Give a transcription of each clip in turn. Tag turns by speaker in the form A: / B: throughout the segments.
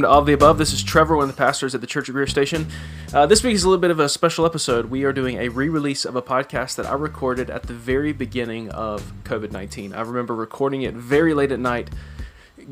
A: Welcome to All of the Above. This is Trevor, one of the pastors at the Church of Greer Station. Uh, this week is a little bit of a special episode. We are doing a re release of a podcast that I recorded at the very beginning of COVID 19. I remember recording it very late at night.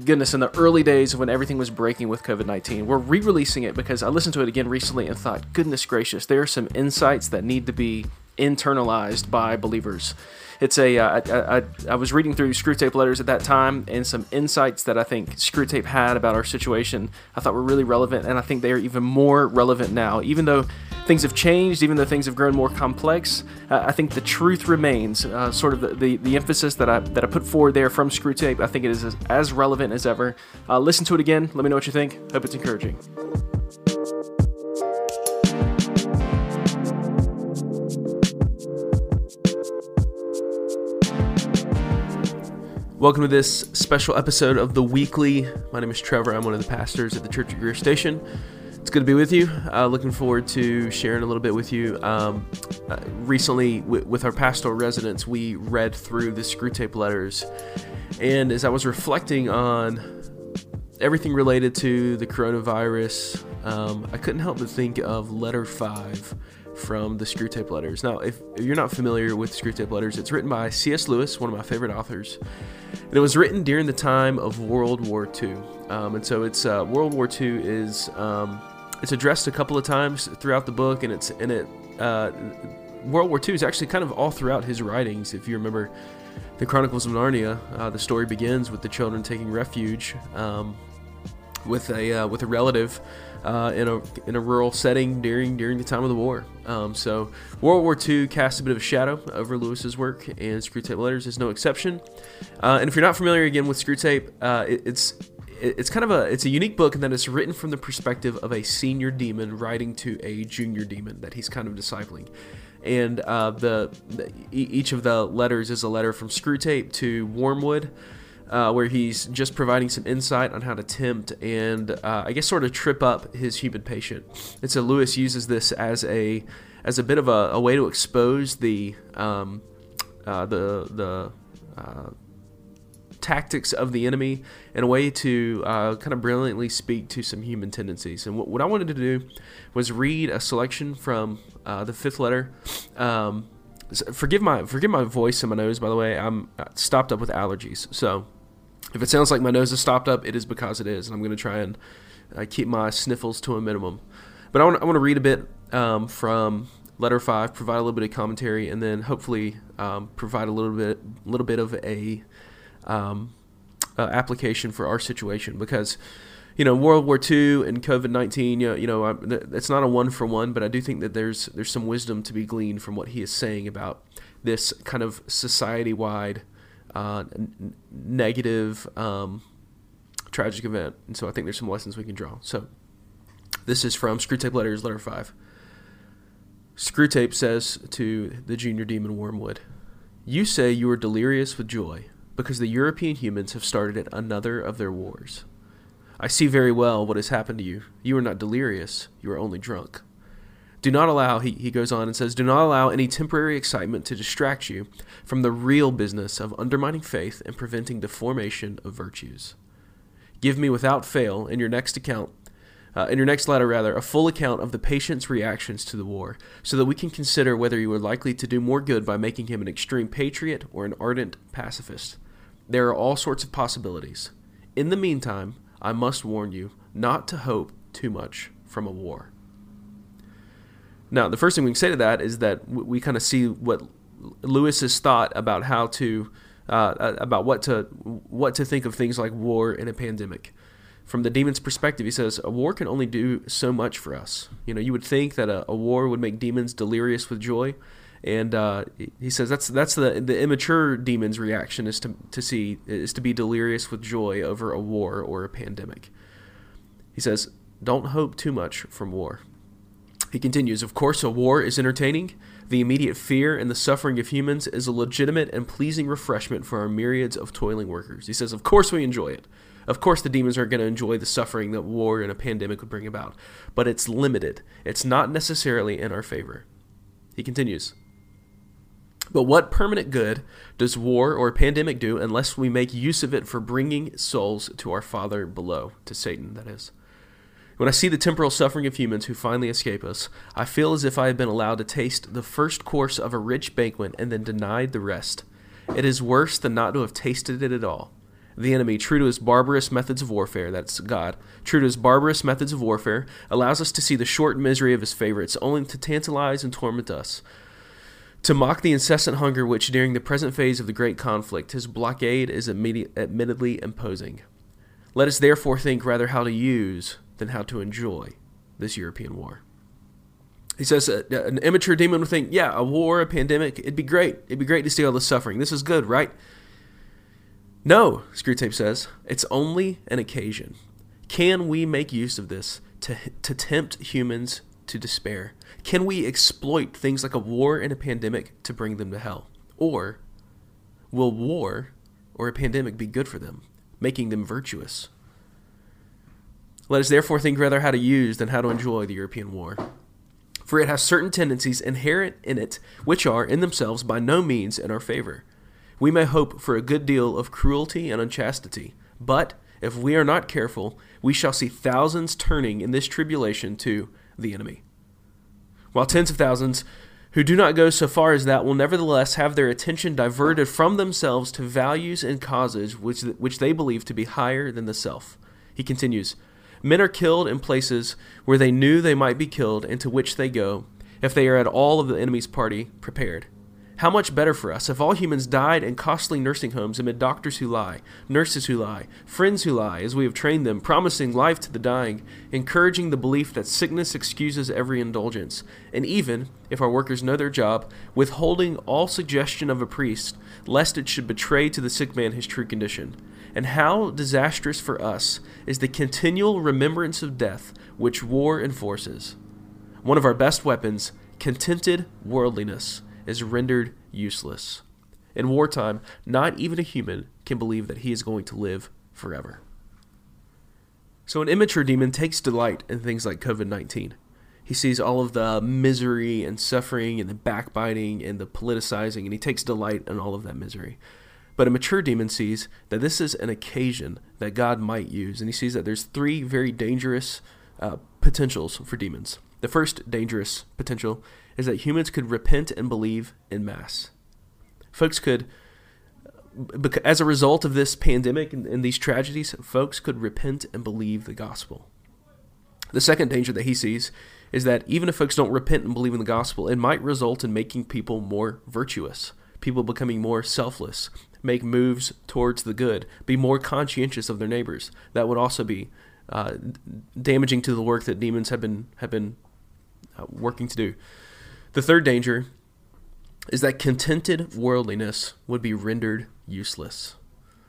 A: Goodness, in the early days when everything was breaking with COVID 19. We're re releasing it because I listened to it again recently and thought, goodness gracious, there are some insights that need to be internalized by believers it's a uh, I, I, I was reading through Screwtape letters at that time and some insights that I think Screwtape had about our situation I thought were really relevant and I think they are even more relevant now. Even though things have changed even though things have grown more complex uh, I think the truth remains. Uh, sort of the, the, the, emphasis that I that I put forward there from Screwtape I think it is as, as relevant as ever. Uh, listen to it again. Let me know what you think. Hope it's encouraging Welcome to this special episode of The Weekly. My name is Trevor. I'm one of the pastors at the Church of Greer Station. It's good to be with you. Uh, looking forward to sharing a little bit with you. Um, uh, recently, w- with our pastoral residents, we read through the Screwtape letters. And as I was reflecting on everything related to the coronavirus, um, I couldn't help but think of letter five from the Screwtape Letters. Now, if, you're not familiar with Screwtape Letters, it's written by C.S. Lewis, one of my favorite authors, and it was written during the time of World War II. Um, and so it's uh, World War II is um, it's addressed a couple of times throughout the book, and it's in it. Uh, World War II is actually kind of all throughout his writings. If you remember the Chronicles of Narnia, uh, the story begins with the children taking refuge um, with a uh, with a relative uh, in a in a rural setting during during the time of the war. Um, so World War II casts a bit of a shadow over Lewis's work, and Screwtape Letters is no exception. Uh, and if you're not familiar again with Screwtape, uh, it, it's it's kind of a it's a unique book in that it's written from the perspective of a senior demon writing to a junior demon that he's kind of discipling and uh, the, the, each of the letters is a letter from Screwtape to Wormwood, uh, where he's just providing some insight on how to tempt and uh, I guess sort of trip up his human patient. And so Lewis uses this as a as a bit of a, a way to expose the um, uh, the the uh, tactics of the enemy and a way to uh, kind of brilliantly speak to some human tendencies. And what, what I wanted to do was read a selection from uh, the fifth letter. Um, forgive my forgive my voice and my nose by the way i'm stopped up with allergies so if it sounds like my nose is stopped up, it is because it is, and I'm going to try and uh, keep my sniffles to a minimum. But I want I want to read a bit um, from letter five, provide a little bit of commentary, and then hopefully um, provide a little bit little bit of a um, uh, application for our situation because you know World War II and COVID nineteen. You know, you know it's not a one for one, but I do think that there's there's some wisdom to be gleaned from what he is saying about this kind of society wide uh, n- negative, um, tragic event. And so I think there's some lessons we can draw. So this is from Screwtape Letters, letter five. Screwtape says to the junior demon Wormwood, You say you are delirious with joy because the European humans have started another of their wars. I see very well what has happened to you. You are not delirious, you are only drunk. Do not allow, he, he goes on and says, do not allow any temporary excitement to distract you from the real business of undermining faith and preventing the formation of virtues. Give me without fail in your next account, uh, in your next letter rather, a full account of the patient's reactions to the war, so that we can consider whether you are likely to do more good by making him an extreme patriot or an ardent pacifist. There are all sorts of possibilities. In the meantime, I must warn you not to hope too much from a war. Now, the first thing we can say to that is that we kind of see what Lewis's thought about how to uh, about what to what to think of things like war and a pandemic. From the demon's perspective, he says a war can only do so much for us. You know, you would think that a, a war would make demons delirious with joy, and uh, he says that's that's the the immature demon's reaction is to to see is to be delirious with joy over a war or a pandemic. He says, don't hope too much from war. He continues, Of course, a war is entertaining. The immediate fear and the suffering of humans is a legitimate and pleasing refreshment for our myriads of toiling workers. He says, Of course, we enjoy it. Of course, the demons are going to enjoy the suffering that war and a pandemic would bring about, but it's limited. It's not necessarily in our favor. He continues, but what permanent good does war or a pandemic do unless we make use of it for bringing souls to our Father below, to Satan, that is? When I see the temporal suffering of humans who finally escape us, I feel as if I have been allowed to taste the first course of a rich banquet and then denied the rest. It is worse than not to have tasted it at all. The enemy, true to his barbarous methods of warfare, that's God, true to his barbarous methods of warfare, allows us to see the short misery of his favorites, only to tantalize and torment us. To mock the incessant hunger which, during the present phase of the great conflict, his blockade is admittedly imposing. Let us therefore think rather how to use than how to enjoy this European war. He says an immature demon would think, yeah, a war, a pandemic, it'd be great. It'd be great to see all this suffering. This is good, right? No, Screwtape says, it's only an occasion. Can we make use of this to, to tempt humans to despair? Can we exploit things like a war and a pandemic to bring them to hell? Or will war or a pandemic be good for them, making them virtuous? Let us therefore think rather how to use than how to enjoy the European war. For it has certain tendencies inherent in it which are, in themselves, by no means in our favor. We may hope for a good deal of cruelty and unchastity, but if we are not careful, we shall see thousands turning in this tribulation to the enemy. While tens of thousands who do not go so far as that will nevertheless have their attention diverted from themselves to values and causes which, which they believe to be higher than the self. He continues, Men are killed in places where they knew they might be killed, and to which they go, if they are at all of the enemy's party prepared. How much better for us if all humans died in costly nursing homes amid doctors who lie, nurses who lie, friends who lie, as we have trained them, promising life to the dying, encouraging the belief that sickness excuses every indulgence, and even, if our workers know their job, withholding all suggestion of a priest, lest it should betray to the sick man his true condition. And how disastrous for us is the continual remembrance of death which war enforces. One of our best weapons, contented worldliness is rendered useless. In wartime, not even a human can believe that he is going to live forever. So, an immature demon takes delight in things like COVID 19. He sees all of the misery and suffering and the backbiting and the politicizing, and he takes delight in all of that misery. But a mature demon sees that this is an occasion that God might use, and he sees that there's three very dangerous uh, potentials for demons. The first dangerous potential is that humans could repent and believe in mass. Folks could, as a result of this pandemic and, and these tragedies, folks could repent and believe the gospel. The second danger that he sees is that even if folks don't repent and believe in the gospel, it might result in making people more virtuous, people becoming more selfless, make moves towards the good, be more conscientious of their neighbors. That would also be uh, damaging to the work that demons have been have been uh, working to do. The third danger is that contented worldliness would be rendered useless.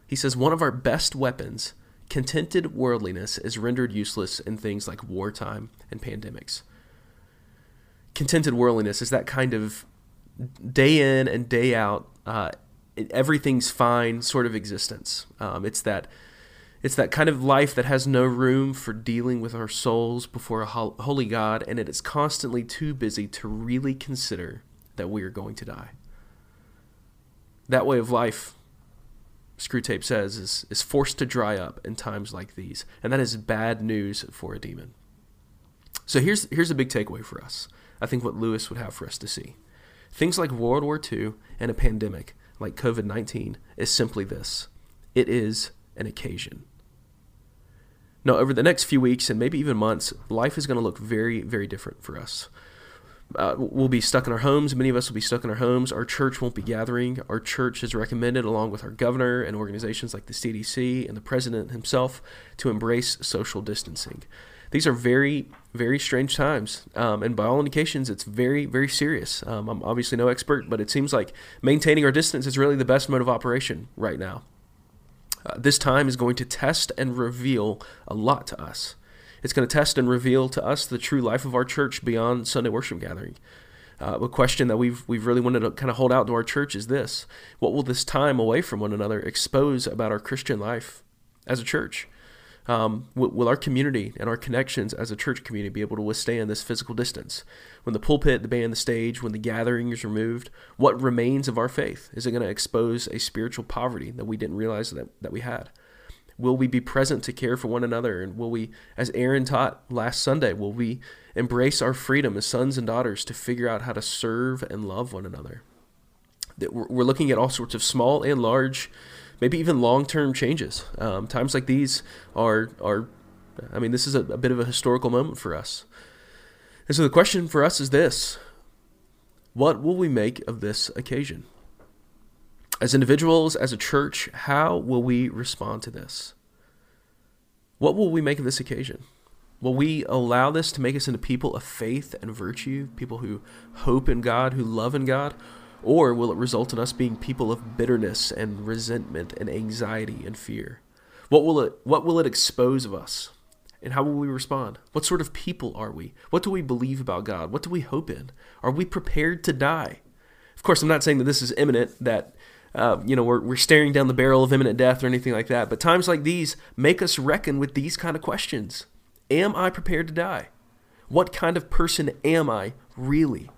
A: He says one of our best weapons, contented worldliness, is rendered useless in things like wartime and pandemics. Contented worldliness is that kind of day in and day out, uh, everything's fine sort of existence. Um, it's that it's that kind of life that has no room for dealing with our souls before a holy God, and it is constantly too busy to really consider that we are going to die. That way of life, Screwtape says, is, is forced to dry up in times like these, and that is bad news for a demon. So here's, here's a big takeaway for us. I think what Lewis would have for us to see. Things like World War II and a pandemic like COVID 19 is simply this it is an occasion. Now, over the next few weeks and maybe even months, life is going to look very, very different for us. Uh, we'll be stuck in our homes. Many of us will be stuck in our homes. Our church won't be gathering. Our church has recommended, along with our governor and organizations like the CDC and the president himself, to embrace social distancing. These are very, very strange times, um, and by all indications, it's very, very serious. Um, I'm obviously no expert, but it seems like maintaining our distance is really the best mode of operation right now. Uh, this time is going to test and reveal a lot to us. It's going to test and reveal to us the true life of our church beyond Sunday worship gathering. Uh, a question that we've we've really wanted to kind of hold out to our church is this: What will this time away from one another expose about our Christian life as a church? Um, will, will, our community and our connections as a church community be able to withstand this physical distance? When the pulpit, the band, the stage, when the gathering is removed, what remains of our faith? Is it going to expose a spiritual poverty that we didn't realize that, that we had? Will we be present to care for one another? And will we, as Aaron taught last Sunday, will we embrace our freedom as sons and daughters to figure out how to serve and love one another? That we're looking at all sorts of small and large, maybe even long-term changes. Um, times like these are are, I mean, this is a, a bit of a historical moment for us. And so the question for us is this: What will we make of this occasion? As individuals, as a church, how will we respond to this? What will we make of this occasion? Will we allow this to make us into people of faith and virtue, people who hope in God, who love in God? Or will it result in us being people of bitterness and resentment and anxiety and fear? What will it what will it expose of us? And how will we respond? What sort of people are we? What do we believe about God? What do we hope in? Are we prepared to die? Of course, I'm not saying that this is imminent, that uh, you know, we're, we're staring down the barrel of imminent death or anything like that. But times like these make us reckon with these kind of questions. Am I prepared to die? What kind of person am I really?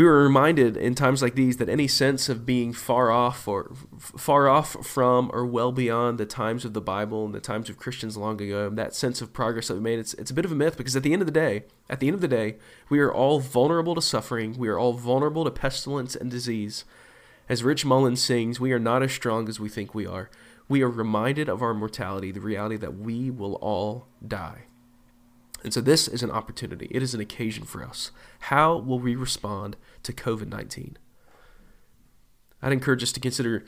A: We were reminded in times like these that any sense of being far off or far off from or well beyond the times of the Bible and the times of Christians long ago, that sense of progress that we made, it's, it's a bit of a myth because at the end of the day, at the end of the day, we are all vulnerable to suffering. We are all vulnerable to pestilence and disease. As Rich Mullins sings, we are not as strong as we think we are. We are reminded of our mortality, the reality that we will all die. And so this is an opportunity. It is an occasion for us. How will we respond to COVID 19? I'd encourage us to consider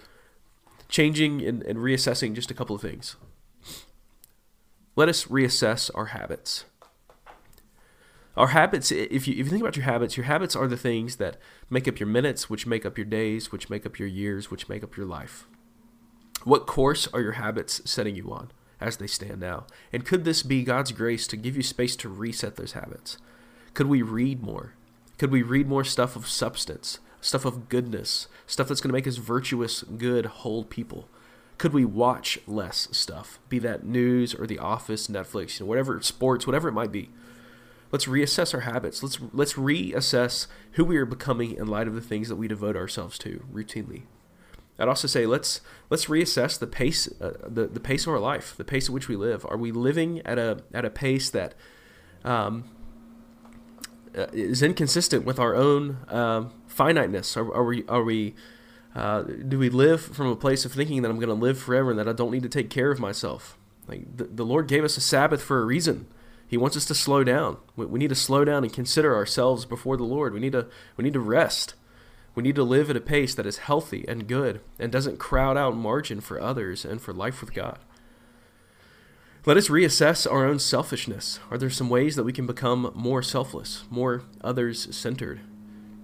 A: changing and, and, reassessing just a couple of things. Let us reassess our habits. Our habits, if you, if you think about your habits, your habits are the things that make up your minutes, which make up your days, which make up your years, which make up your life. What course are your habits setting you on as they stand now? And could this be God's grace to give you space to reset those habits? Could we read more? Could we read more stuff of substance, stuff of goodness, stuff that's going to make us virtuous, good, whole people? Could we watch less stuff, be that news or The Office, Netflix, you know, whatever, sports, whatever it might be? Let's reassess our habits. Let's let's reassess who we are becoming in light of the things that we devote ourselves to routinely. I'd also say let's let's reassess the pace uh, the the pace of our life, the pace at which we live. Are we living at a at a pace that um, uh, is inconsistent with our own uh, finiteness? Are, are, we are we uh, do we live from a place of thinking that I'm going to live forever and that I don't need to take care of myself? Like the, the Lord gave us a Sabbath for a reason. He wants us to slow down. We, we need to slow down and consider ourselves before the Lord. We need to we need to rest. We need to live at a pace that is healthy and good and doesn't crowd out margin for others and for life with God. Let us reassess our own selfishness. Are there some ways that we can become more selfless, more others centered?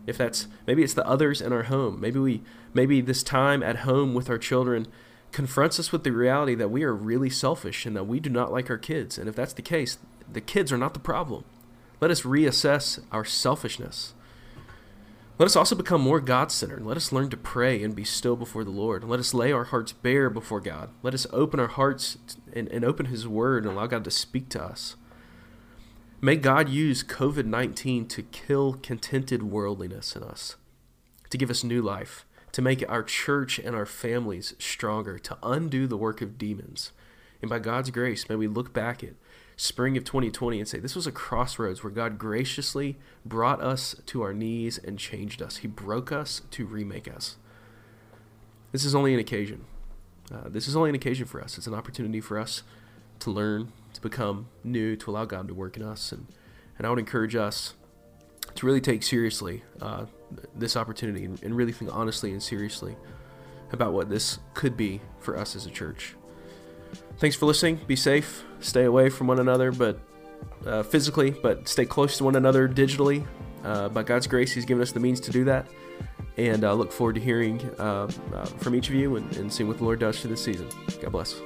A: If that's maybe it's the others in our home. Maybe we maybe this time at home with our children confronts us with the reality that we are really selfish and that we do not like our kids. And if that's the case, the kids are not the problem. Let us reassess our selfishness. Let us also become more God centered. Let us learn to pray and be still before the Lord. Let us lay our hearts bare before God. Let us open our hearts and, and open His Word and allow God to speak to us. May God use COVID 19 to kill contented worldliness in us, to give us new life, to make our church and our families stronger, to undo the work of demons. And by God's grace, may we look back at spring of 2020 and say, This was a crossroads where God graciously brought us to our knees and changed us. He broke us to remake us. This is only an occasion. Uh, this is only an occasion for us. It's an opportunity for us to learn, to become new, to allow God to work in us. And, and I would encourage us to really take seriously uh, this opportunity and, and really think honestly and seriously about what this could be for us as a church. Thanks for listening. Be safe. Stay away from one another, but uh, physically, but stay close to one another digitally. Uh, by God's grace, He's given us the means to do that. And I uh, look forward to hearing uh, uh, from each of you and, and seeing what the Lord does through this season. God bless.